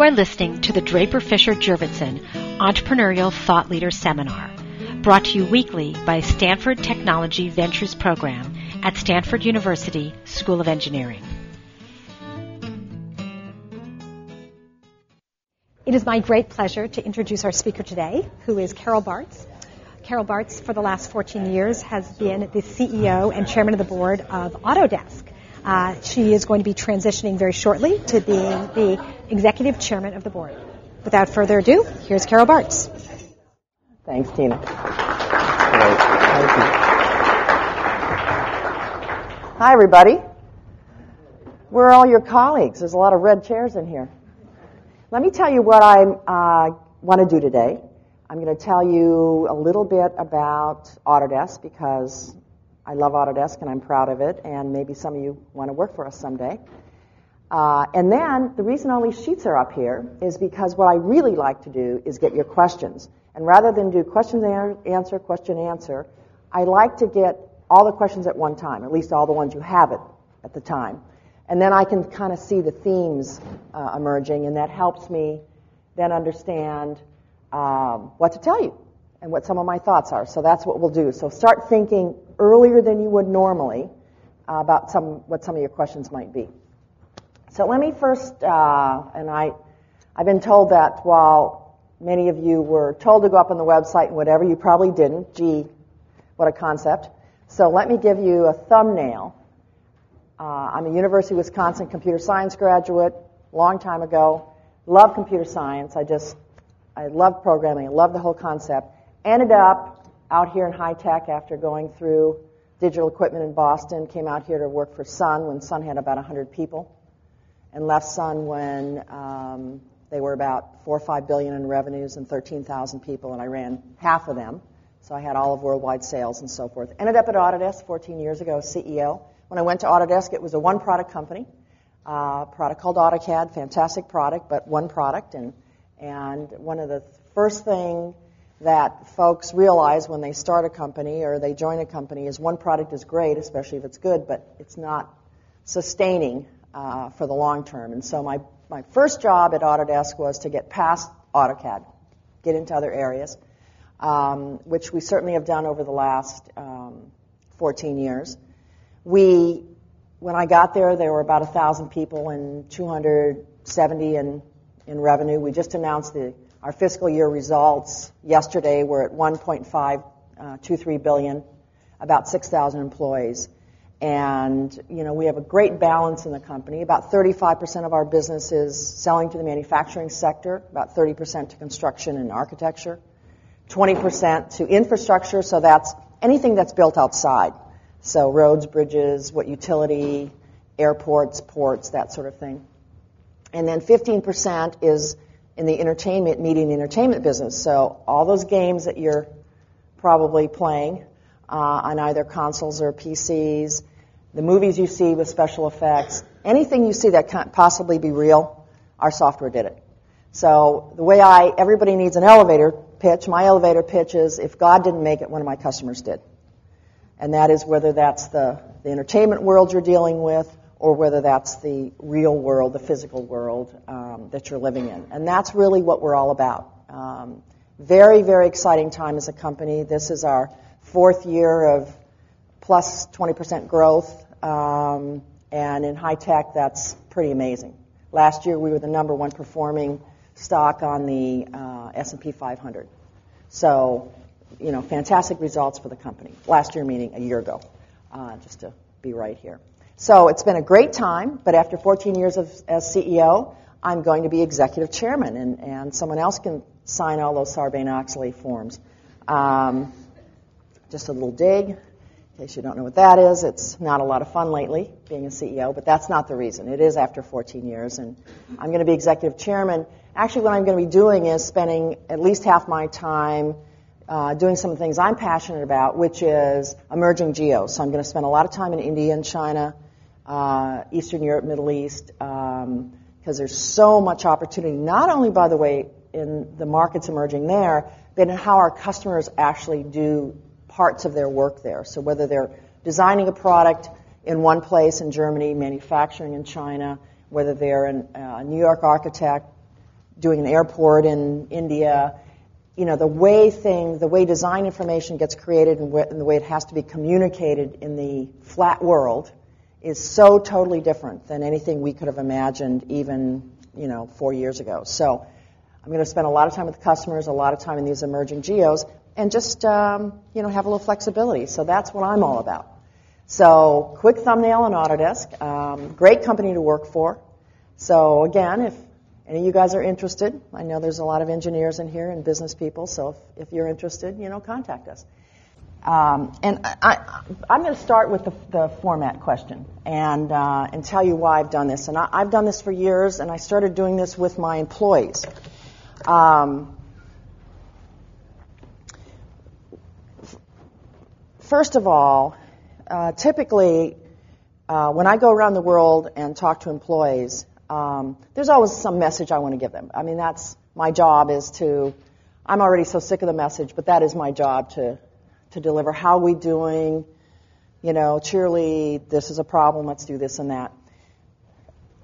You are listening to the Draper Fisher Jurvetson Entrepreneurial Thought Leader Seminar, brought to you weekly by Stanford Technology Ventures Program at Stanford University School of Engineering. It is my great pleasure to introduce our speaker today, who is Carol Bartz. Carol Bartz, for the last 14 years, has been the CEO and chairman of the board of Autodesk. Uh, she is going to be transitioning very shortly to being the executive chairman of the board. Without further ado, here's Carol Bartz. Thanks, Tina. Hi, everybody. Where are all your colleagues? There's a lot of red chairs in here. Let me tell you what I uh, want to do today. I'm going to tell you a little bit about Autodesk because I love Autodesk and I'm proud of it, and maybe some of you want to work for us someday. Uh, and then the reason all these sheets are up here is because what I really like to do is get your questions. And rather than do question answer, question answer, I like to get all the questions at one time, at least all the ones you have it at the time. And then I can kind of see the themes uh, emerging, and that helps me then understand um, what to tell you and what some of my thoughts are. So that's what we'll do. So start thinking earlier than you would normally uh, about some what some of your questions might be. So let me first, uh, and I, I've been told that while many of you were told to go up on the website and whatever, you probably didn't. Gee, what a concept. So let me give you a thumbnail. Uh, I'm a University of Wisconsin computer science graduate, long time ago. Love computer science. I just, I love programming. I love the whole concept. Ended up out here in high tech after going through digital equipment in Boston. Came out here to work for Sun when Sun had about 100 people and left Sun when um, they were about four or five billion in revenues and 13,000 people, and I ran half of them. So I had all of worldwide sales and so forth. Ended up at Autodesk 14 years ago CEO. When I went to Autodesk, it was a one-product company, uh, product called AutoCAD, fantastic product, but one product. And and one of the first thing that folks realize when they start a company or they join a company is one product is great, especially if it's good, but it's not sustaining uh, for the long term. And so my, my first job at Autodesk was to get past AutoCAD, get into other areas, um, which we certainly have done over the last um, 14 years. We, when I got there, there were about 1,000 people and 270 in, in revenue. We just announced the, our fiscal year results yesterday. We're at 1.523 uh, billion, about 6,000 employees. And, you know, we have a great balance in the company. About 35% of our business is selling to the manufacturing sector, about 30% to construction and architecture, 20% to infrastructure, so that's anything that's built outside. So roads, bridges, what utility, airports, ports, that sort of thing. And then 15% is in the entertainment, media and entertainment business. So all those games that you're probably playing uh, on either consoles or PCs, the movies you see with special effects, anything you see that can't possibly be real, our software did it. So the way I, everybody needs an elevator pitch. My elevator pitch is if God didn't make it, one of my customers did. And that is whether that's the, the entertainment world you're dealing with or whether that's the real world, the physical world um, that you're living in. And that's really what we're all about. Um, very, very exciting time as a company. This is our fourth year of plus 20% growth, um, and in high tech, that's pretty amazing. Last year, we were the number one performing stock on the uh, S&P 500. So, you know, fantastic results for the company. Last year, meaning a year ago, uh, just to be right here. So it's been a great time, but after 14 years of, as CEO, I'm going to be executive chairman, and, and someone else can sign all those Sarbanes-Oxley forms. Um, just a little dig in case you don't know what that is, it's not a lot of fun lately being a CEO, but that's not the reason. It is after 14 years, and I'm going to be executive chairman. Actually, what I'm going to be doing is spending at least half my time uh, doing some of the things I'm passionate about, which is emerging geos. So I'm going to spend a lot of time in India and China, uh, Eastern Europe, Middle East, because um, there's so much opportunity, not only, by the way, in the markets emerging there, but in how our customers actually do parts of their work there. So whether they're designing a product in one place in Germany, manufacturing in China, whether they're a New York architect doing an airport in India, you know, the way thing, the way design information gets created and, wh- and the way it has to be communicated in the flat world is so totally different than anything we could have imagined even, you know, four years ago. So I'm going to spend a lot of time with customers, a lot of time in these emerging geos, and just, um, you know, have a little flexibility. So that's what I'm all about. So quick thumbnail on Autodesk. Um, great company to work for. So again, if any of you guys are interested, I know there's a lot of engineers in here and business people, so if, if you're interested, you know, contact us. Um, and I, am going to start with the, the, format question and, uh, and tell you why I've done this. And I, have done this for years, and I started doing this with my employees. Um, first of all, uh, typically, uh, when I go around the world and talk to employees, um, there's always some message I want to give them. I mean, that's my job is to. I'm already so sick of the message, but that is my job to to deliver. How are we doing? You know, cheerlead. This is a problem. Let's do this and that.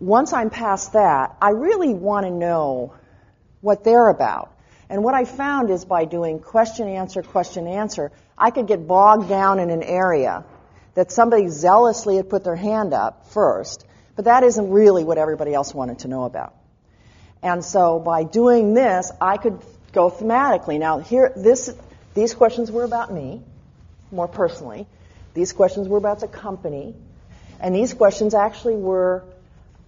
Once I'm past that, I really want to know what they're about. And what I found is by doing question answer question answer, I could get bogged down in an area that somebody zealously had put their hand up first but that isn't really what everybody else wanted to know about. And so by doing this, I could go thematically. Now, here, this, these questions were about me, more personally. These questions were about the company. And these questions actually were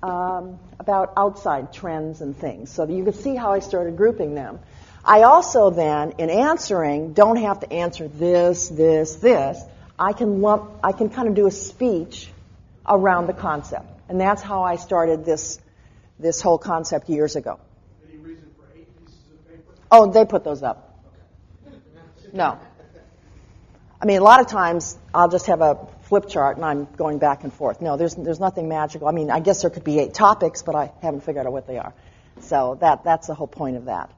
um, about outside trends and things. So you can see how I started grouping them. I also then, in answering, don't have to answer this, this, this. I can lump, I can kind of do a speech around the concept. And that's how I started this, this whole concept years ago. Any reason for eight pieces of paper? Oh, they put those up. No. I mean, a lot of times I'll just have a flip chart and I'm going back and forth. No, there's, there's nothing magical. I mean, I guess there could be eight topics, but I haven't figured out what they are. So that, that's the whole point of that.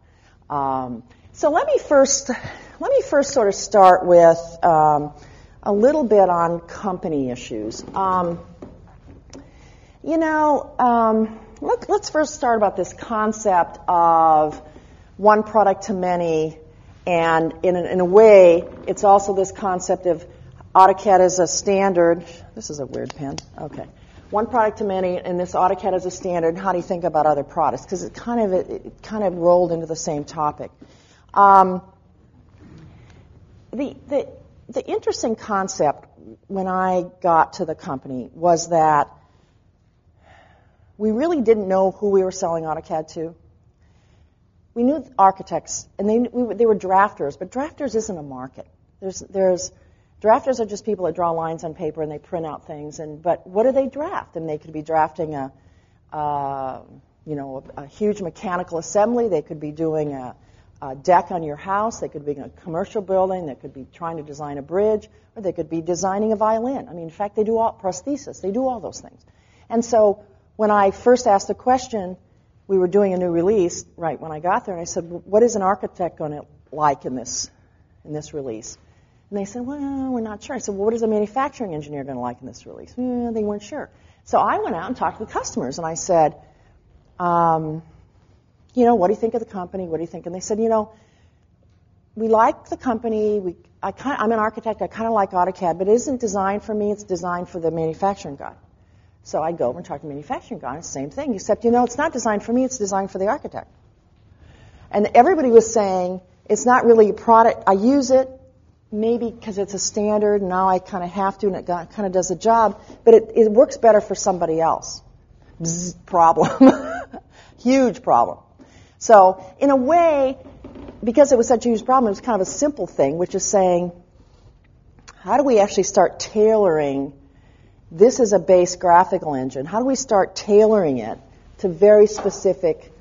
Um, so let me first, let me first sort of start with um, a little bit on company issues. Um, you know, um, let, us first start about this concept of one product to many, and in a, in a way, it's also this concept of AutoCAD as a standard. This is a weird pen. Okay. One product to many, and this AutoCAD as a standard. How do you think about other products? Because it kind of it, it, kind of rolled into the same topic. Um, the, the the interesting concept when I got to the company was that we really didn't know who we were selling AutoCAD to. We knew architects, and they, we, they were drafters, but drafters isn't a market. There's, there's, drafters are just people that draw lines on paper and they print out things. And but what do they draft? And they could be drafting a, you know, a, a, huge mechanical assembly. They could be doing a, a deck on your house. They could be in a commercial building. They could be trying to design a bridge, or they could be designing a violin. I mean, in fact, they do all prosthesis. They do all those things. And so when I first asked the question, we were doing a new release right when I got there, and I said, "What is an architect going to like in this in this release?" And they said, "Well, we're not sure." I said, well, "What is a manufacturing engineer going to like in this release?" Eh, they weren't sure. So I went out and talked to the customers, and I said, um, "You know, what do you think of the company? What do you think?" And they said, "You know." We like the company. We, I kind, I'm an architect. I kind of like AutoCAD, but it isn't designed for me. It's designed for the manufacturing guy. So I'd go over and talk to the manufacturing guy, same thing, except, you know, it's not designed for me, it's designed for the architect. And everybody was saying, it's not really a product, I use it, maybe because it's a standard, now I kind of have to, and it kind of does the job, but it, it works better for somebody else. Bzz, problem. huge problem. So, in a way, because it was such a huge problem, it was kind of a simple thing, which is saying, how do we actually start tailoring this is a base graphical engine. How do we start tailoring it to very specific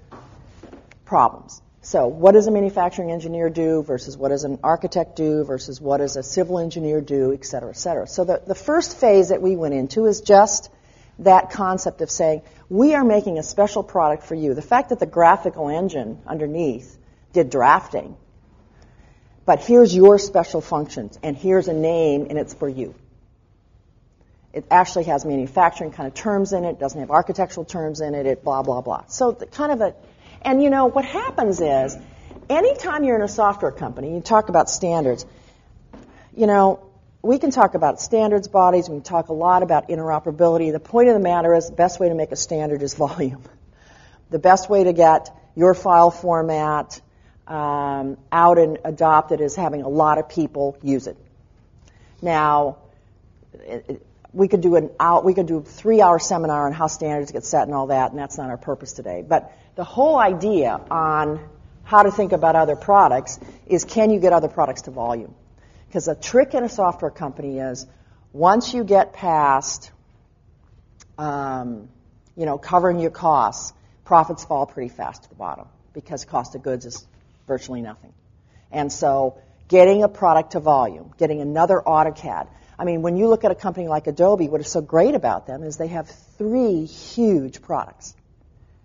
problems? So, what does a manufacturing engineer do versus what does an architect do versus what does a civil engineer do, et cetera, et cetera. So, the, the first phase that we went into is just that concept of saying, we are making a special product for you. The fact that the graphical engine underneath did drafting, but here's your special functions, and here's a name, and it's for you. It actually has manufacturing kind of terms in it, doesn't have architectural terms in it, it blah, blah, blah. So kind of a, And you know, what happens is, anytime you're in a software company, you talk about standards, you know, we can talk about standards bodies, we can talk a lot about interoperability. The point of the matter is the best way to make a standard is volume. The best way to get your file format um, out and adopted is having a lot of people use it. Now, it, we could do an out, we could do a three hour seminar on how standards get set and all that, and that's not our purpose today. But the whole idea on how to think about other products is can you get other products to volume? Because the trick in a software company is once you get past, um, you know, covering your costs, profits fall pretty fast to the bottom because cost of goods is virtually nothing. And so getting a product to volume, getting another AutoCAD. I mean, when you look at a company like Adobe, what is so great about them is they have three huge products.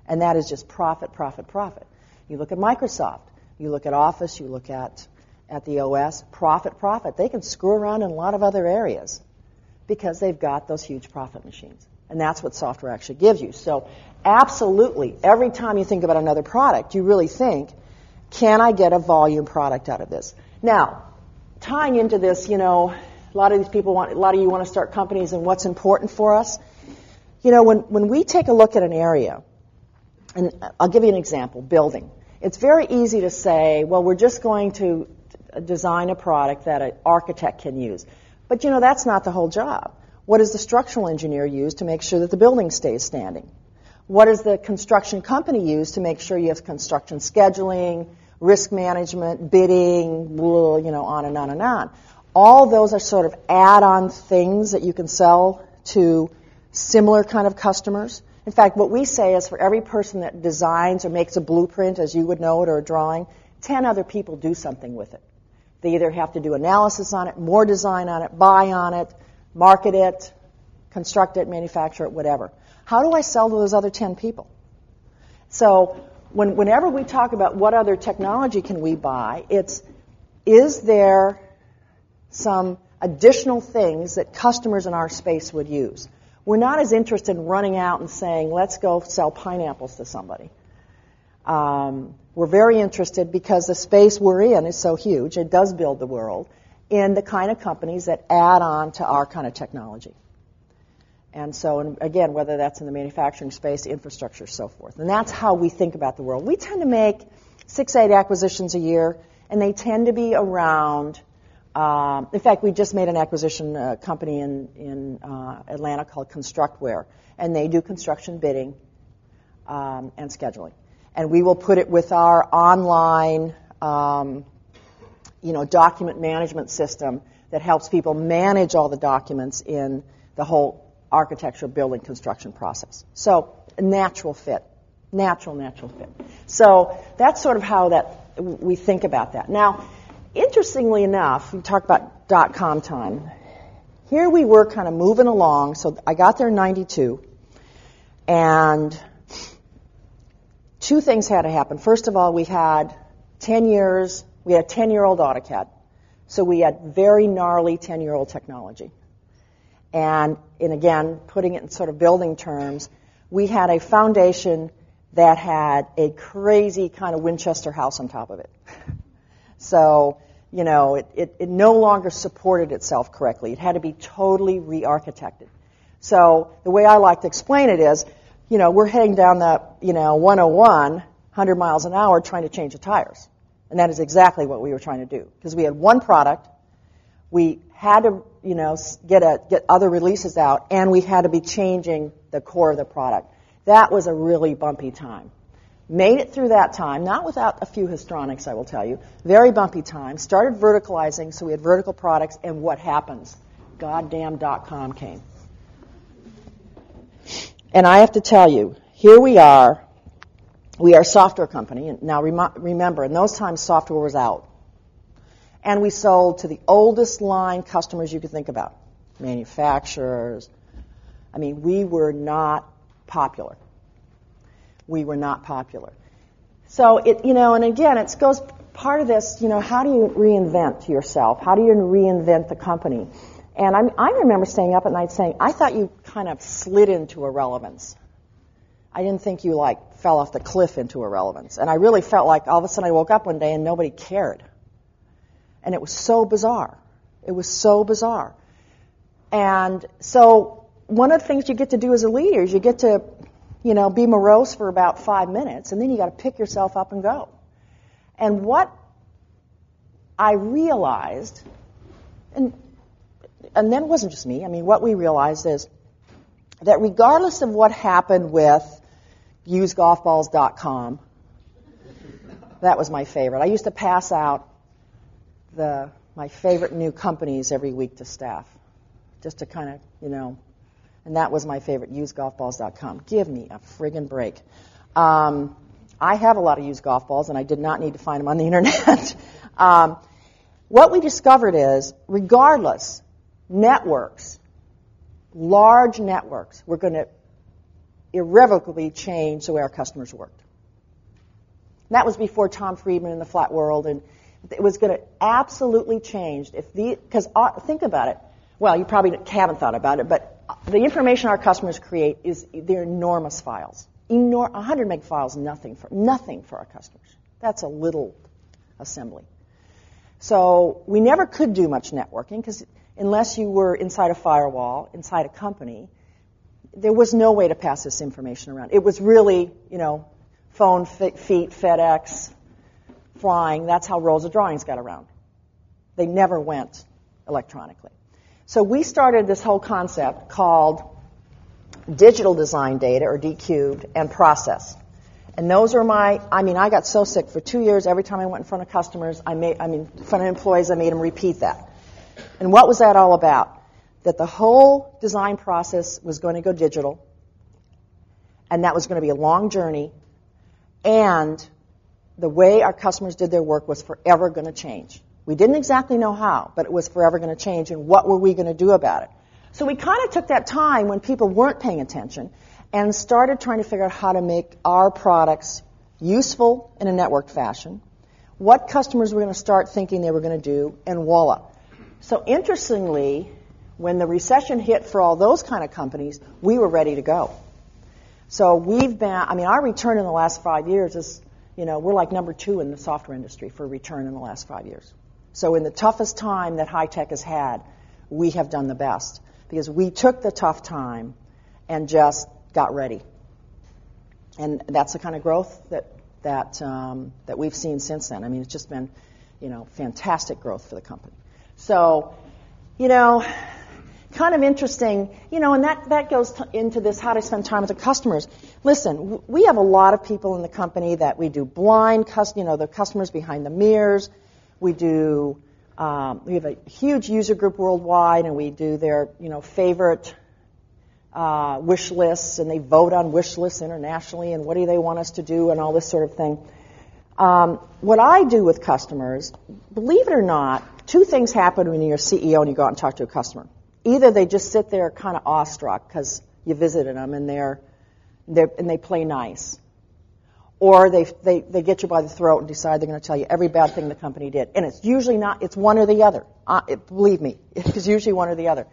And that is just profit, profit, profit. You look at Microsoft, you look at Office, you look at at the OS, profit, profit. They can screw around in a lot of other areas because they've got those huge profit machines. And that's what software actually gives you. So, absolutely, every time you think about another product, you really think, can I get a volume product out of this? Now, tying into this, you know, a lot of these people want, a lot of you want to start companies and what's important for us. You know, when, when we take a look at an area, and I'll give you an example, building. It's very easy to say, well, we're just going to design a product that an architect can use. But you know, that's not the whole job. What does the structural engineer use to make sure that the building stays standing? What does the construction company use to make sure you have construction scheduling, risk management, bidding, you know, on and on and on? All those are sort of add-on things that you can sell to similar kind of customers. In fact, what we say is for every person that designs or makes a blueprint, as you would know it, or a drawing, 10 other people do something with it. They either have to do analysis on it, more design on it, buy on it, market it, construct it, manufacture it, whatever. How do I sell to those other 10 people? So when, whenever we talk about what other technology can we buy, it's is there some additional things that customers in our space would use? We're not as interested in running out and saying, let's go sell pineapples to somebody. Um, we're very interested because the space we're in is so huge, it does build the world, in the kind of companies that add on to our kind of technology. And so, and again, whether that's in the manufacturing space, infrastructure, so forth. And that's how we think about the world. We tend to make six, eight acquisitions a year, and they tend to be around. Um, in fact, we just made an acquisition uh, company in, in uh, Atlanta called Constructware, and they do construction bidding um, and scheduling and we will put it with our online, um, you know, document management system that helps people manage all the documents in the whole architecture, building, construction process. So, a natural fit. Natural, natural fit. So, that's sort of how that we think about that. Now, interestingly enough, we talk about dot com time. Here we were kind of moving along. So, I got there in 92, and two things had to happen. First of all, we had 10 years, we had a 10 year old AutoCAD. So we had very gnarly 10 year old technology. And, and again, putting it in sort of building terms, we had a foundation that had a crazy kind of Winchester house on top of it. so, you know, it, it, it no longer supported itself correctly. It had to be totally re architected. So the way I like to explain it is you know, we're heading down the, you know, 101, 100 miles an hour trying to change the tires. And that is exactly what we were trying to do. Because we had one product, we had to, you know, get, a, get other releases out, and we had to be changing the core of the product. That was a really bumpy time. Made it through that time, not without a few histrionics, I will tell you. Very bumpy time. Started verticalizing, so we had vertical products, and what happens? Goddamn dot com came. And I have to tell you, here we are. We are a software company. Now rem- remember, in those times, software was out. And we sold to the oldest line customers you could think about manufacturers. I mean, we were not popular. We were not popular. So it, you know, and again, it goes part of this, you know, how do you reinvent yourself? How do you reinvent the company? And I'm, I remember staying up at night saying, I thought you kind of slid into irrelevance. I didn't think you like fell off the cliff into irrelevance. And I really felt like all of a sudden I woke up one day and nobody cared. And it was so bizarre. It was so bizarre. And so one of the things you get to do as a leader is you get to, you know, be morose for about five minutes and then you got to pick yourself up and go. And what I realized, and, and then it wasn't just me, I mean, what we realized is that regardless of what happened with usegolfballs.com, that was my favorite. I used to pass out the, my favorite new companies every week to staff, just to kind of, you know, and that was my favorite, usegolfballs.com. Give me a friggin' break. Um, I have a lot of used golf balls, and I did not need to find them on the internet. um, what we discovered is, regardless, networks, large networks, were going to irrevocably change the way our customers worked. And that was before Tom Friedman and the flat world, and it was going to absolutely change if the because uh, think about it. Well, you probably haven't thought about it, but the information our customers create is they're enormous files. Enor- 100 meg files, nothing for nothing for our customers. That's a little assembly. So we never could do much networking because unless you were inside a firewall, inside a company, there was no way to pass this information around. It was really, you know, phone, feet, FedEx, flying. That's how rolls of drawings got around. They never went electronically. So we started this whole concept called digital design data, or D cubed, and process. And those are my, I mean, I got so sick for two years. Every time I went in front of customers, I made, I mean, in front of employees, I made them repeat that. And what was that all about? That the whole design process was going to go digital, and that was going to be a long journey, and the way our customers did their work was forever going to change. We didn't exactly know how, but it was forever going to change, and what were we going to do about it? So we kind of took that time when people weren't paying attention and started trying to figure out how to make our products useful in a networked fashion, what customers were going to start thinking they were going to do, and voila. So interestingly, when the recession hit for all those kind of companies, we were ready to go. So we've been, I mean, our return in the last five years is, you know, we're like number two in the software industry for return in the last five years. So in the toughest time that high tech has had, we have done the best because we took the tough time and just got ready. And that's the kind of growth that that um, that we've seen since then. I mean, it's just been, you know, fantastic growth for the company. So, you know, kind of interesting, you know, and that, that goes to, into this how to spend time with the customers. Listen, we have a lot of people in the company that we do blind, cus- you know, the customers behind the mirrors. We do, um, we have a huge user group worldwide, and we do their, you know, favorite uh, wish lists, and they vote on wish lists internationally, and what do they want us to do, and all this sort of thing. Um, what I do with customers, believe it or not, two things happen when you're a CEO and you go out and talk to a customer either they just sit there kind of awestruck because you visited them and they're, they're and they play nice, or they, they they get you by the throat and decide they're going to tell you every bad thing the company did, and it's usually not. It's one or the other. Uh, it, believe me, it's usually one or the other.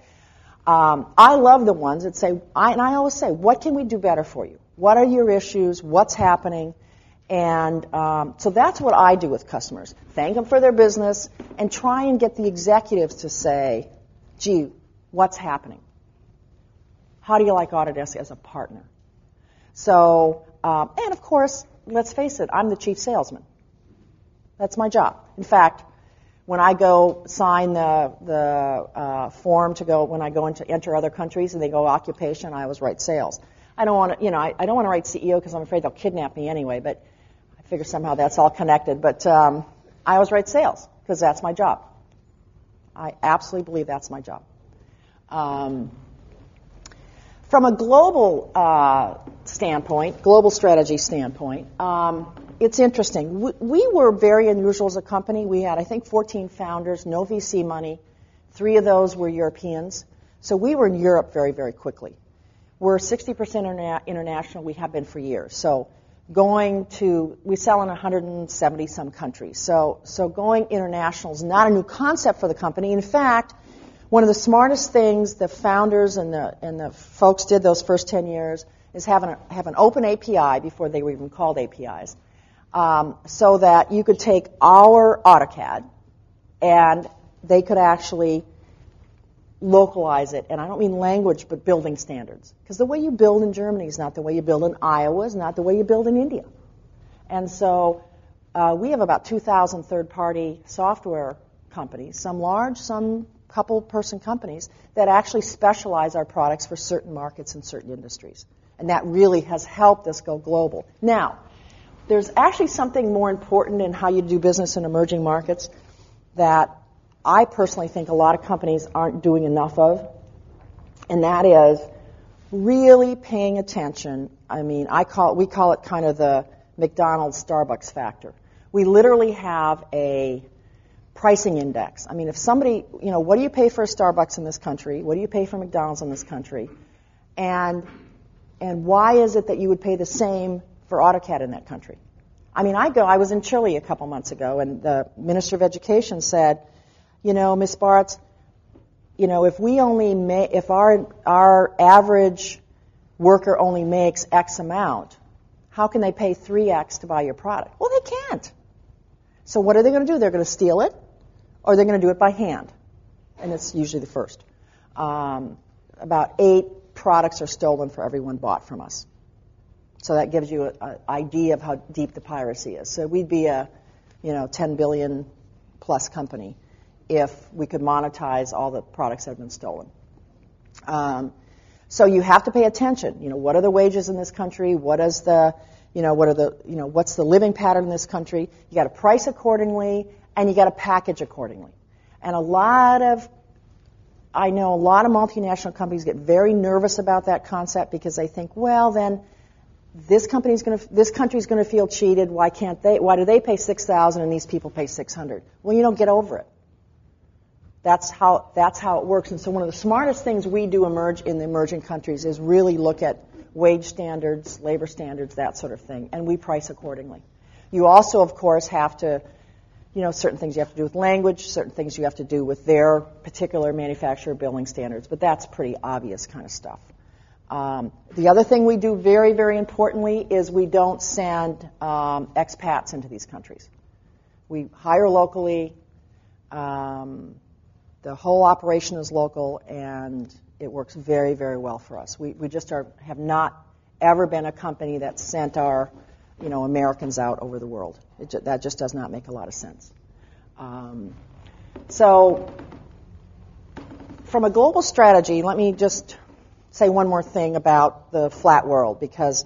Um, I love the ones that say, I, and I always say, what can we do better for you? What are your issues? What's happening? And um, so that's what I do with customers. Thank them for their business and try and get the executives to say, gee, what's happening. How do you like Autodesk as a partner? So, um, and of course, let's face it, I'm the chief salesman. That's my job. In fact, when I go sign the the uh, form to go when I go into enter other countries and they go occupation, I always write sales. I don't want to, you know, I, I don't want to write CEO because I'm afraid they'll kidnap me anyway. But I figure somehow that's all connected. But um, I always write sales because that's my job. I absolutely believe that's my job. Um, from a global uh, standpoint, global strategy standpoint, um, it's interesting. We, we, were very unusual as a company. We had, I think, 14 founders, no VC money. Three of those were Europeans. So we were in Europe very, very quickly. We're 60% interna- international. We have been for years. So going to, we sell in 170 some countries. So, so going international is not a new concept for the company. In fact, one of the smartest things the founders and the, and the folks did those first 10 years is have an, have an open API before they were even called APIs, um, so that you could take our AutoCAD and they could actually localize it. And I don't mean language, but building standards. Because the way you build in Germany is not the way you build in Iowa, is not the way you build in India. And so uh, we have about 2,000 third-party software companies, some large, some couple-person companies that actually specialize our products for certain markets and certain industries. And that really has helped us go global. Now, there's actually something more important in how you do business in emerging markets that I personally think a lot of companies aren't doing enough of, and that is really paying attention. I mean, I call it, we call it kind of the McDonald's Starbucks factor. We literally have a pricing index. I mean, if somebody, you know, what do you pay for a Starbucks in this country? What do you pay for McDonald's in this country? And and why is it that you would pay the same for AutoCAD in that country? I mean, I go. I was in Chile a couple months ago, and the Minister of Education said, you know, Miss Bartz, you know, if we only make, if our our average worker only makes X amount, how can they pay 3X to buy your product? Well, they can't. So what are they going to do? They're going to steal it, or they're going to do it by hand, and it's usually the first. Um, about eight products are stolen for every one bought from us. So that gives you an idea of how deep the piracy is. So we'd be a, you know, 10 billion plus company if we could monetize all the products that have been stolen. Um, so you have to pay attention. You know, what are the wages in this country? What is the, you know, what are the, you know, what's the living pattern in this country? You got to price accordingly, and you got to package accordingly. And a lot of, I know a lot of multinational companies get very nervous about that concept because they think, well, then this company's going to, this country's going to feel cheated. Why can't they? Why do they pay six thousand and these people pay six hundred? Well, you don't get over it. That's how that's how it works. And so one of the smartest things we do emerge in the emerging countries is really look at wage standards, labor standards, that sort of thing, and we price accordingly. You also, of course, have to, you know, certain things you have to do with language, certain things you have to do with their particular manufacturer billing standards, but that's pretty obvious kind of stuff. Um, the other thing we do very, very importantly is we don't send um, expats into these countries. We hire locally. Um, the whole operation is local, and it works very, very well for us. We, we just are, have not ever been a company that sent our, you know, Americans out over the world. Ju- that just does not make a lot of sense. Um, so, from a global strategy, let me just say one more thing about the flat world because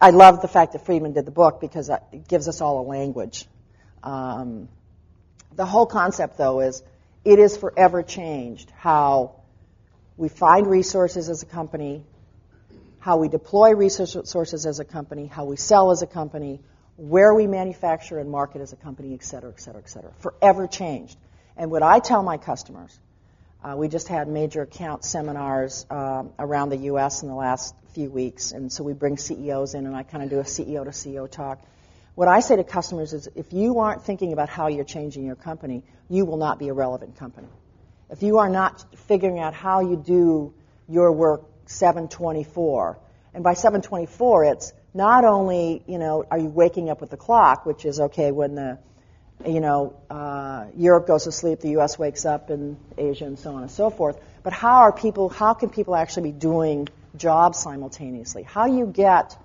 I love the fact that Friedman did the book because it gives us all a language. Um, the whole concept, though, is it is forever changed how we find resources as a company, how we deploy resources as a company, how we sell as a company, where we manufacture and market as a company, et cetera, et cetera, et cetera. Forever changed. And what I tell my customers, uh, we just had major account seminars um, around the U.S. in the last few weeks, and so we bring CEOs in, and I kind of do a CEO to CEO talk. What I say to customers is if you aren't thinking about how you're changing your company, you will not be a relevant company. If you are not figuring out how you do your work 724, and by 724 it's not only, you know, are you waking up with the clock, which is okay when the, you know, uh, Europe goes to sleep, the U.S. wakes up, and Asia, and so on and so forth. But how are people? How can people actually be doing jobs simultaneously? How do you get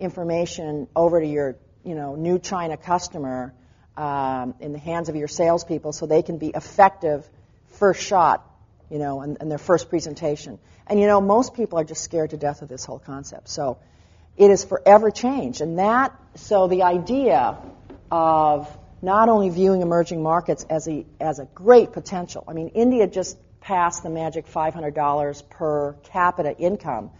information over to your you know, new China customer um, in the hands of your salespeople so they can be effective first shot, you know, and, in their first presentation. And you know, most people are just scared to death of this whole concept. So it is forever changed. And that, so the idea of not only viewing emerging markets as a, as a great potential, I mean, India just passed the magic $500 per capita income,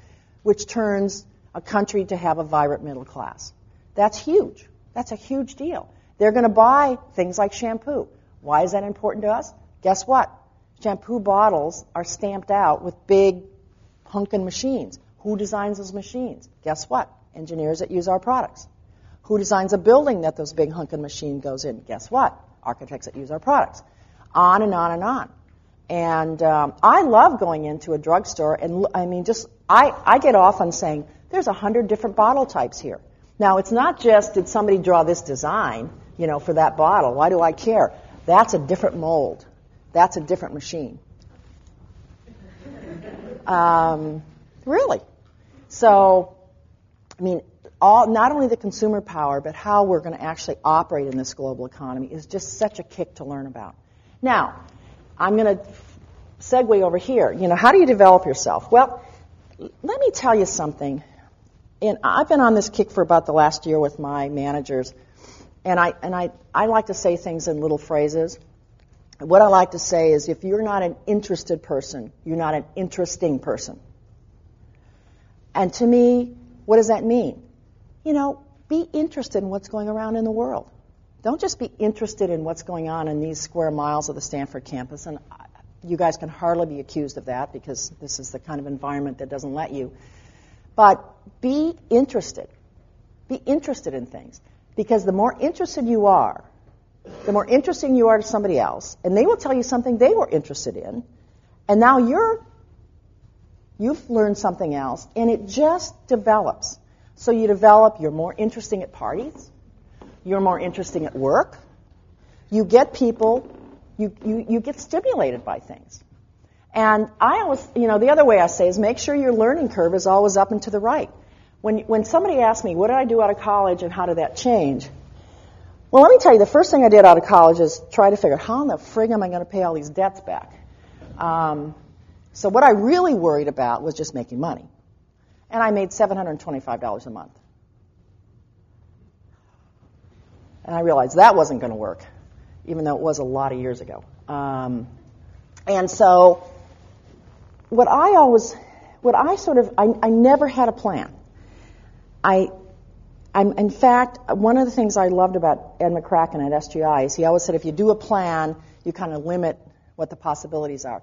which turns a country to have a vibrant middle class. That's huge. That's a huge deal. They're going to buy things like shampoo. Why is that important to us? Guess what? Shampoo bottles are stamped out with big hunkin' machines. Who designs those machines? Guess what? Engineers that use our products. Who designs a building that those big hunkin' machine goes in? Guess what? Architects that use our products. On and on and on. And um, I love going into a drugstore and I mean, just I, I get off on saying There's a hundred different bottle types here. Now, it's not just did somebody draw this design, you know, for that bottle. Why do I care? That's a different mold. That's a different machine. Um, really. So, I mean, all, not only the consumer power, but how we're going to actually operate in this global economy is just such a kick to learn about. Now, I'm going to segue over here. You know, how do you develop yourself? Well, let me tell you something. And I've been on this kick for about the last year with my managers, and I and I, I like to say things in little phrases. What I like to say is if you're not an interested person, you're not an interesting person. And to me, what does that mean? You know, be interested in what's going around in the world. Don't just be interested in what's going on in these square miles of the Stanford campus. And you guys can hardly be accused of that because this is the kind of environment that doesn't let you. But be interested. Be interested in things. Because the more interested you are, the more interesting you are to somebody else, and they will tell you something they were interested in, and now you're you've learned something else, and it just develops. So you develop, you're more interesting at parties, you're more interesting at work, you get people you, you, you get stimulated by things. And I always, you know, the other way I say is make sure your learning curve is always up and to the right. When, when somebody asks me, what did I do out of college and how did that change? Well, let me tell you, the first thing I did out of college is try to figure out how in the frig am I going to pay all these debts back? Um, so what I really worried about was just making money. And I made $725 a month. And I realized that wasn't going to work even though it was a lot of years ago. Um, and so, what I always, what I sort of, I, I never had a plan. I, I'm, in fact, one of the things I loved about Ed McCracken at SGI is he always said if you do a plan, you kind of limit what the possibilities are.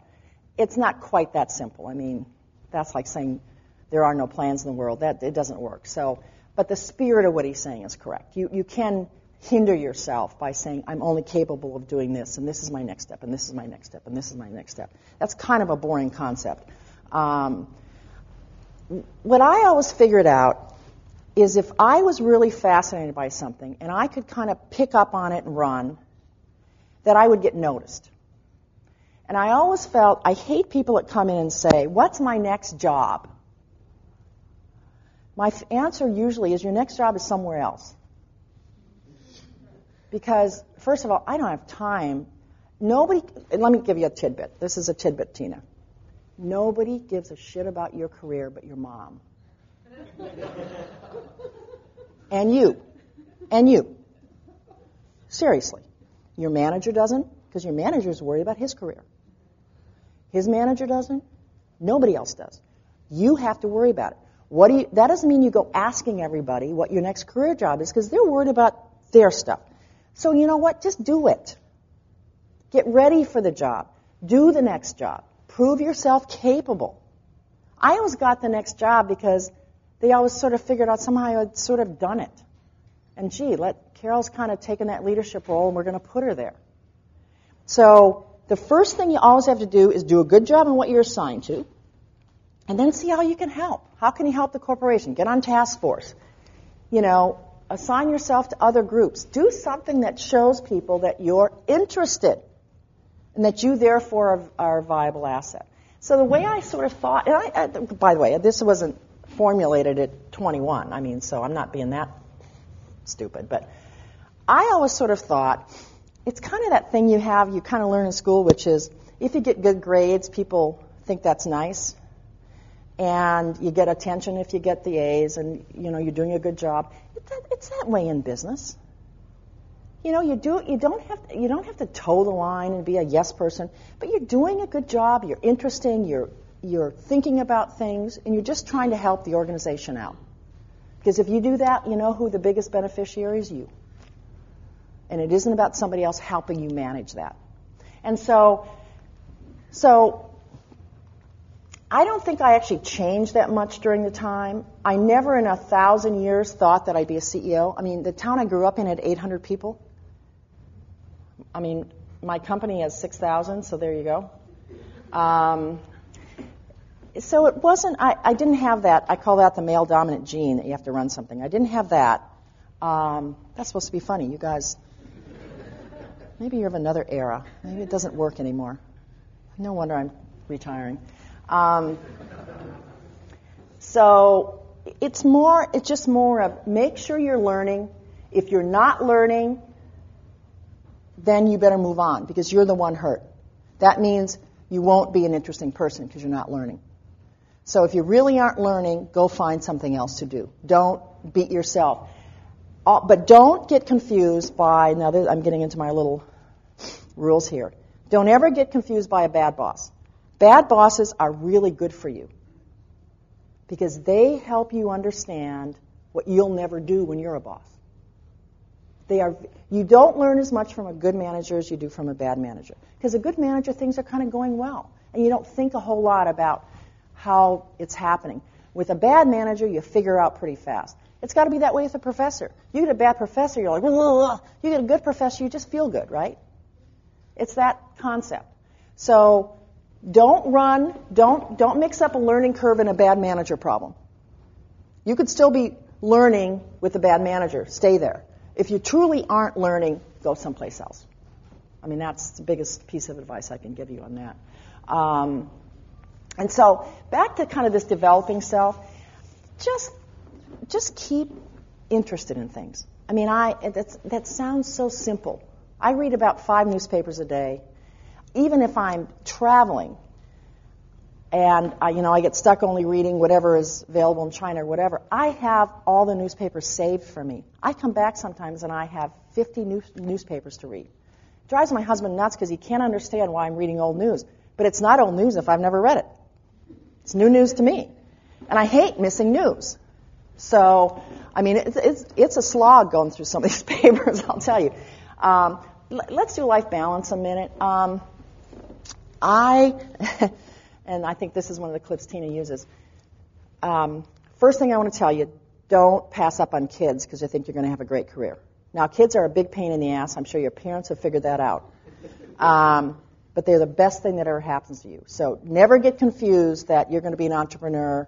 It's not quite that simple. I mean, that's like saying there are no plans in the world. That it doesn't work. So, but the spirit of what he's saying is correct. You you can hinder yourself by saying, I'm only capable of doing this, and this is my next step, and this is my next step, and this is my next step. That's kind of a boring concept. Um, what I always figured out is if I was really fascinated by something and I could kind of pick up on it and run, that I would get noticed. And I always felt I hate people that come in and say, What's my next job? My answer usually is, Your next job is somewhere else. Because, first of all, I don't have time. Nobody, let me give you a tidbit. This is a tidbit, Tina. Nobody gives a shit about your career but your mom. and you. And you. Seriously. Your manager doesn't, because your manager is worried about his career. His manager doesn't. Nobody else does. You have to worry about it. What do you, that doesn't mean you go asking everybody what your next career job is, because they're worried about their stuff. So you know what? Just do it. Get ready for the job. Do the next job. Prove yourself capable. I always got the next job because they always sort of figured out somehow I had sort of done it. And gee, let Carol's kind of taken that leadership role and we're going to put her there. So the first thing you always have to do is do a good job in what you're assigned to. And then see how you can help. How can you help the corporation? Get on task force. You know, assign yourself to other groups. Do something that shows people that you're interested and that you therefore are, are a viable asset. So the way I sort of thought, and I, I, by the way, this wasn't formulated at 21. I mean, so I'm not being that stupid, but I always sort of thought it's kind of that thing you have, you kind of learn in school, which is if you get good grades, people think that's nice and you get attention if you get the A's, and you know you're doing a good job. It's that way in business. You know, you do you don't have you don't have to toe the line and be a yes person, but you're doing a good job. You're interesting. You're you're thinking about things, and you're just trying to help the organization out. Because if you do that, you know who the biggest beneficiary is you. And it isn't about somebody else helping you manage that. And so, so I don't think I actually changed that much during the time. I never in a thousand years thought that I'd be a CEO. I mean, the town I grew up in had 800 people. I mean, my company has 6,000, so there you go. Um, so it wasn't, I, I didn't have that. I call that the male dominant gene that you have to run something. I didn't have that. Um, that's supposed to be funny. You guys, maybe you're of another era. Maybe it doesn't work anymore. No wonder I'm retiring. Um, so it's more, it's just more of make sure you're learning. If you're not learning, then you better move on because you're the one hurt. That means you won't be an interesting person because you're not learning. So if you really aren't learning, go find something else to do. Don't beat yourself. Uh, but don't get confused by, now I'm getting into my little rules here. Don't ever get confused by a bad boss. Bad bosses are really good for you because they help you understand what you'll never do when you're a boss. They are, you don't learn as much from a good manager as you do from a bad manager. Because a good manager, things are kind of going well. And you don't think a whole lot about how it's happening. With a bad manager, you figure out pretty fast. It's got to be that way with a professor. You get a bad professor, you're like, Whoa. you get a good professor, you just feel good, right? It's that concept. So don't run, don't, don't mix up a learning curve and a bad manager problem. You could still be learning with a bad manager. Stay there. If you truly aren't learning, go someplace else. I mean, that's the biggest piece of advice I can give you on that. Um, and so, back to kind of this developing self, just just keep interested in things. I mean, I that's, that sounds so simple. I read about five newspapers a day. Even if I'm traveling, and I, you know I get stuck only reading whatever is available in China or whatever. I have all the newspapers saved for me. I come back sometimes and I have 50 new, newspapers to read. It drives my husband nuts because he can't understand why I'm reading old news. But it's not old news if I've never read it. It's new news to me, and I hate missing news. So, I mean, it's it's, it's a slog going through some of these papers. I'll tell you. Um, let's do life balance a minute. Um, I and I think this is one of the clips Tina uses. Um, first thing I want to tell you don't pass up on kids because you think you're going to have a great career. Now, kids are a big pain in the ass. I'm sure your parents have figured that out. Um, but they're the best thing that ever happens to you. So never get confused that you're going to be an entrepreneur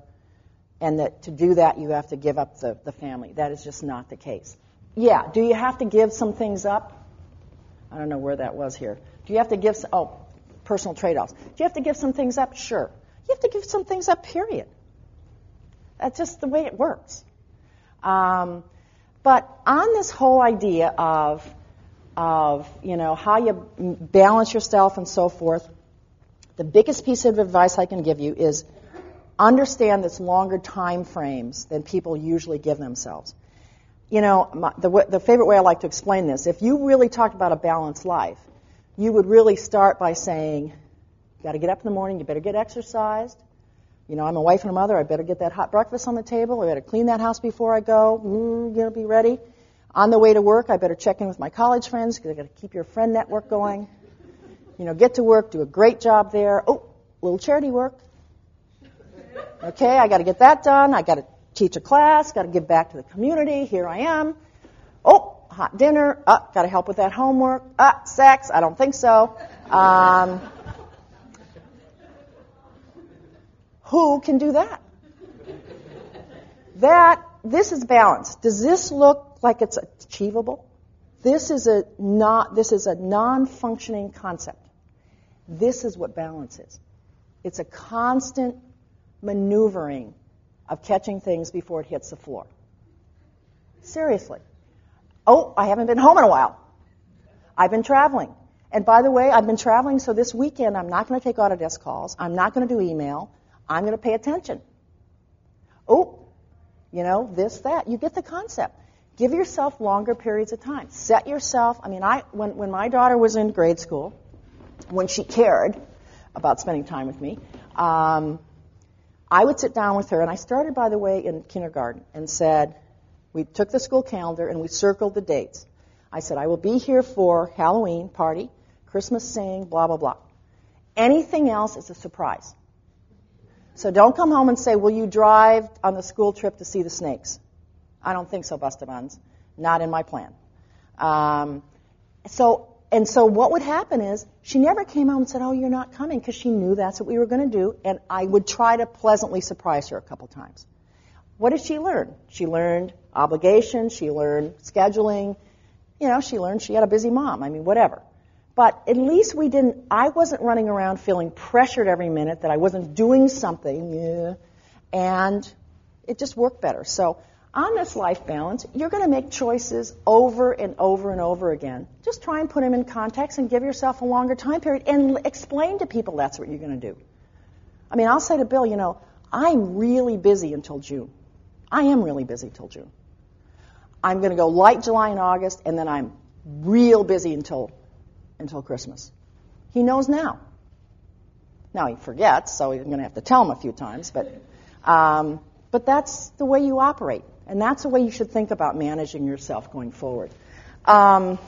and that to do that you have to give up the, the family. That is just not the case. Yeah, do you have to give some things up? I don't know where that was here. Do you have to give some, oh, personal trade offs. Do you have to give some things up? Sure. You have to give some things up, period. That's just the way it works. Um, but on this whole idea of, of, you know, how you balance yourself and so forth, the biggest piece of advice I can give you is understand this longer time frames than people usually give themselves. You know, my, the, the favorite way I like to explain this, if you really talked about a balanced life, you would really start by saying, you got to get up in the morning, you better get exercised. You know, I'm a wife and a mother, I better get that hot breakfast on the table, I better clean that house before I go, mm, you know, be ready. On the way to work, I better check in with my college friends because I got to keep your friend network going. You know, get to work, do a great job there. Oh, little charity work. Okay, I got to get that done. I got to teach a class, got to give back to the community. Here I am. Oh, hot dinner. Uh, got to help with that homework. Uh, sex. I don't think so. Um, who can do that? That this is balance. Does this look like it's achievable? This is a not. This is a non-functioning concept. This is what balance is. It's a constant maneuvering of catching things before it hits the floor. Seriously. Oh, I haven't been home in a while. I've been traveling. And by the way, I've been traveling, so this weekend I'm not going to take Autodesk calls. I'm not going to do email. I'm going to pay attention. Oh, you know, this, that. You get the concept. Give yourself longer periods of time. Set yourself, I mean, I, when, when my daughter was in grade school, when she cared about spending time with me, um, I would sit down with her, and I started, by the way, in kindergarten and said, we took the school calendar and we circled the dates. I said, I will be here for Halloween party, Christmas sing, blah, blah, blah. Anything else is a surprise. So don't come home and say, Will you drive on the school trip to see the snakes? I don't think so, Bustamans. Not in my plan. Um, so and so what would happen is she never came home and said, "Oh, you're not coming," because she knew that's what we were going to do, and I would try to pleasantly surprise her a couple times. What did she learn? She learned obligation. She learned scheduling. You know, she learned she had a busy mom. I mean, whatever. But at least we didn't. I wasn't running around feeling pressured every minute that I wasn't doing something, and it just worked better. So on this life balance, you're going to make choices over and over and over again. Just try and put them in context and give yourself a longer time period and explain to people that's what you're going to do. I mean, I'll say to Bill, you know, I'm really busy until June. I am really busy till June. I'm going to go light July and August, and then I'm real busy until until Christmas. He knows now. Now he forgets, so I'm going to have to tell him a few times, but um, but that's the way you operate, and that's the way you should think about managing yourself going forward. Um,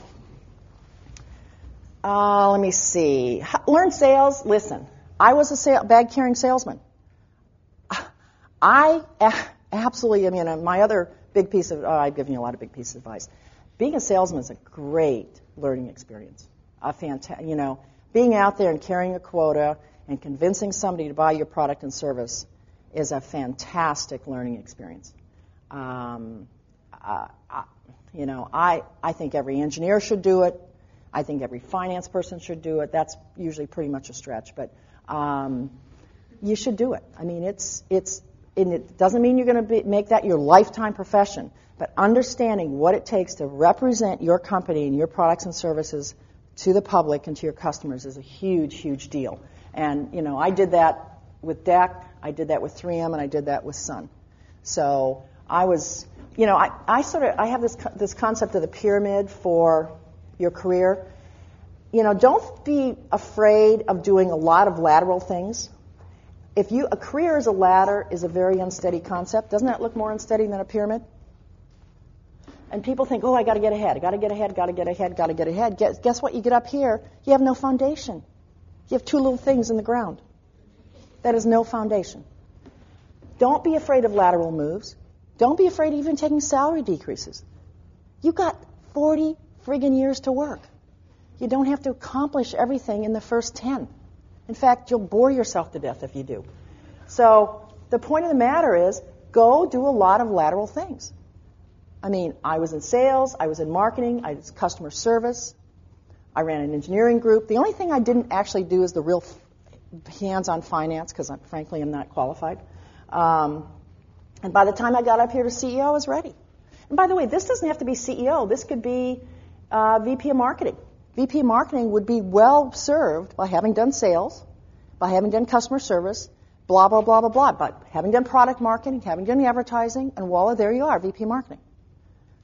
uh, let me see. Learn sales. Listen, I was a sale, bag carrying salesman. I absolutely, I mean, uh, my other big piece of, oh, I've given you a lot of big pieces of advice. Being a salesman is a great learning experience. A fantastic, you know, being out there and carrying a quota and convincing somebody to buy your product and service is a fantastic learning experience. Um, uh, you know, I, I think every engineer should do it. I think every finance person should do it. That's usually pretty much a stretch, but um, you should do it. I mean, it's it's and it doesn't mean you're going to make that your lifetime profession, but understanding what it takes to represent your company and your products and services to the public and to your customers is a huge, huge deal. And you know, I did that with DEC, I did that with 3M, and I did that with Sun. So I was, you know, I, I sort of I have this this concept of the pyramid for your career. You know, don't be afraid of doing a lot of lateral things. If you a career as a ladder is a very unsteady concept. Doesn't that look more unsteady than a pyramid? And people think, oh, I got to get ahead. I got to get ahead. Got to get ahead. Got to get ahead. Guess, guess what? You get up here, you have no foundation. You have two little things in the ground. That is no foundation. Don't be afraid of lateral moves. Don't be afraid of even taking salary decreases. You've got 40 friggin' years to work. You don't have to accomplish everything in the first 10. In fact, you'll bore yourself to death if you do. So the point of the matter is go do a lot of lateral things. I mean, I was in sales, I was in marketing, I was customer service, I ran an engineering group. The only thing I didn't actually do is the real hands-on finance because, frankly, I'm not qualified. Um, and by the time I got up here to CEO, I was ready. And by the way, this doesn't have to be CEO. This could be uh, VP of marketing. VP of marketing would be well served by having done sales, by having done customer service, blah, blah, blah, blah, blah. But having done product marketing, having done advertising, and voila, there you are, VP marketing.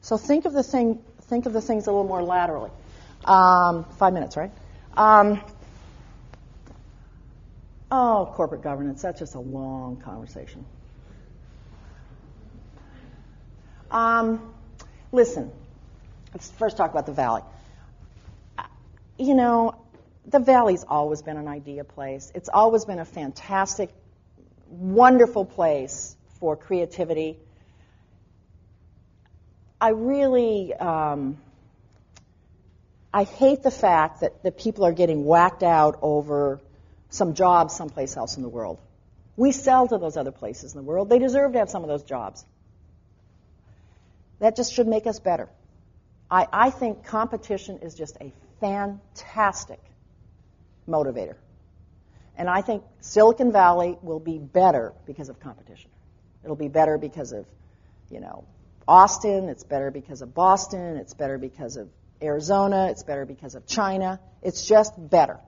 So think of the thing, think of the things a little more laterally. Um, five minutes, right? Um, oh, corporate governance. That's just a long conversation. Um, listen, let's first talk about the valley. You know, the valley's always been an idea place. It's always been a fantastic, wonderful place for creativity. I really, um, I hate the fact that, that people are getting whacked out over some jobs someplace else in the world. We sell to those other places in the world. They deserve to have some of those jobs. That just should make us better. I, I think competition is just a fantastic motivator. And I think Silicon Valley will be better because of competition. It'll be better because of, you know, Austin. It's better because of Boston. It's better because of Arizona. It's better because of China. It's just better.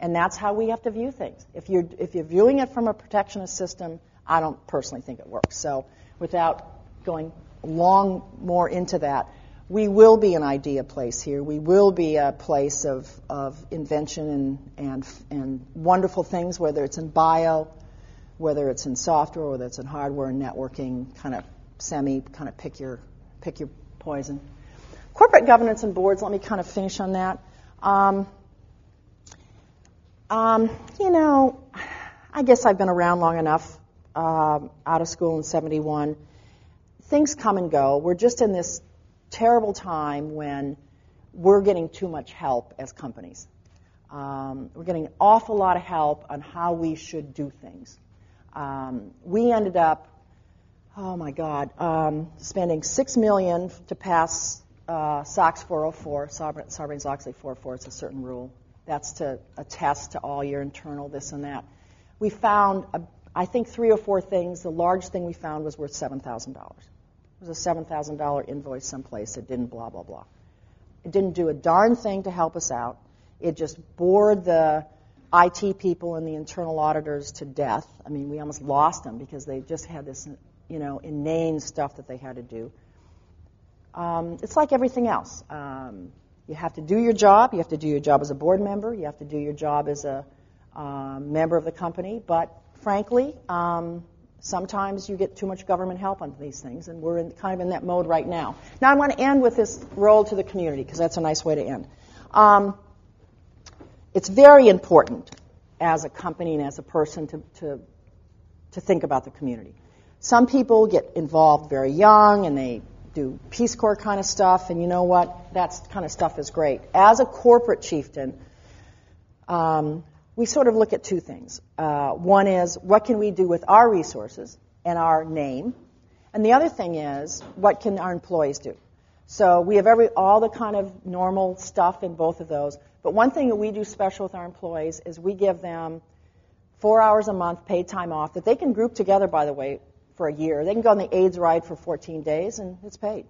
And that's how we have to view things. If you're, if you're viewing it from a protectionist system, I don't personally think it works. So without going long more into that, we will be an idea place here. We will be a place of, of invention and, and, and wonderful things, whether it's in bio, whether it's in software, whether it's in hardware and networking, kind of semi, kind of pick your, pick your poison. Corporate governance and boards, let me kind of finish on that. Um, um, you know, I guess I've been around long enough, uh, out of school in 71. Things come and go. We're just in this terrible time when we're getting too much help as companies. Um, we're getting an awful lot of help on how we should do things. Um, we ended up, oh my God, um, spending six million to pass uh, SOX 404, Sarbanes-Oxley 404. It's a certain rule. That's to attest to all your internal this and that. We found, a, I think, three or four things. The large thing we found was worth seven thousand dollars. Was a seven thousand dollar invoice someplace. It didn't blah blah blah. It didn't do a darn thing to help us out. It just bored the IT people and the internal auditors to death. I mean, we almost lost them because they just had this, you know, inane stuff that they had to do. Um, it's like everything else. Um, you have to do your job. You have to do your job as a board member. You have to do your job as a uh, member of the company. But frankly, um, sometimes you get too much government help on these things, and we're in, kind of in that mode right now. Now, I want to end with this role to the community because that's a nice way to end. Um, it's very important as a company and as a person to, to, to think about the community. Some people get involved very young and they do Peace Corps kind of stuff, and you know what? That kind of stuff is great. As a corporate chieftain, um, we sort of look at two things. Uh, one is what can we do with our resources and our name, and the other thing is what can our employees do. So we have every all the kind of normal stuff in both of those. But one thing that we do special with our employees is we give them four hours a month paid time off that they can group together, by the way, for a year. They can go on the AIDS ride for 14 days and it's paid.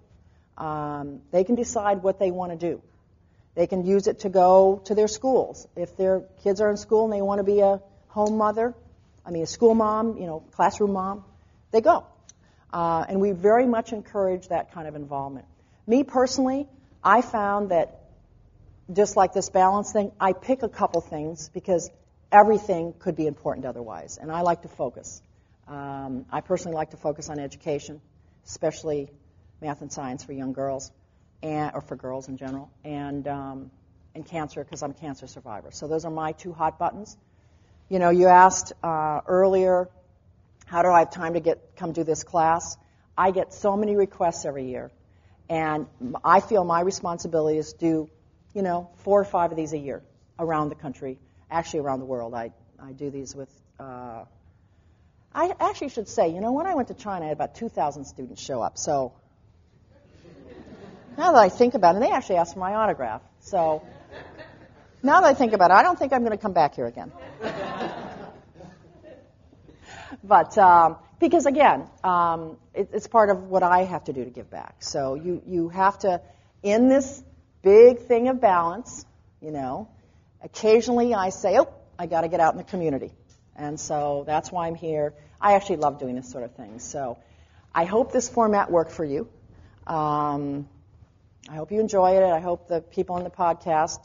Um, they can decide what they want to do. They can use it to go to their schools. If their kids are in school and they want to be a home mother, I mean a school mom, you know, classroom mom, they go. Uh, and we very much encourage that kind of involvement. Me personally, I found that just like this balance thing, I pick a couple things because everything could be important otherwise, and I like to focus. Um, I personally like to focus on education, especially math and science for young girls, and, or for girls in general, and um, and cancer because I'm a cancer survivor. So those are my two hot buttons. You know, you asked uh, earlier, how do I have time to get come do this class? I get so many requests every year, and I feel my responsibility is to do, you know, four or five of these a year around the country, actually around the world. I I do these with. Uh, I actually should say, you know, when I went to China, I had about 2,000 students show up. So now that I think about it, and they actually asked for my autograph. So now that I think about it, I don't think I'm going to come back here again. but um, because again, um, it, it's part of what I have to do to give back. So you you have to in this big thing of balance, you know. Occasionally, I say, "Oh, I got to get out in the community," and so that's why I'm here. I actually love doing this sort of thing. So I hope this format worked for you. Um, I hope you enjoy it. I hope the people on the podcast,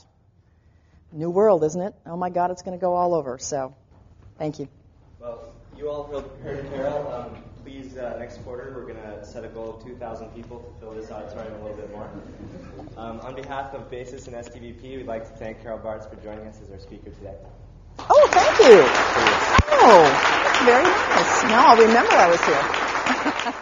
new world, isn't it? Oh my God, it's going to go all over. So thank you. Well, you all heard Carol. Um, please, uh, next quarter, we're going to set a goal of 2,000 people to fill this auditorium a little bit more. Um, on behalf of BASIS and STVP, we'd like to thank Carol Bartz for joining us as our speaker today. Oh, thank you. Oh, very nice. Now I'll remember I was here.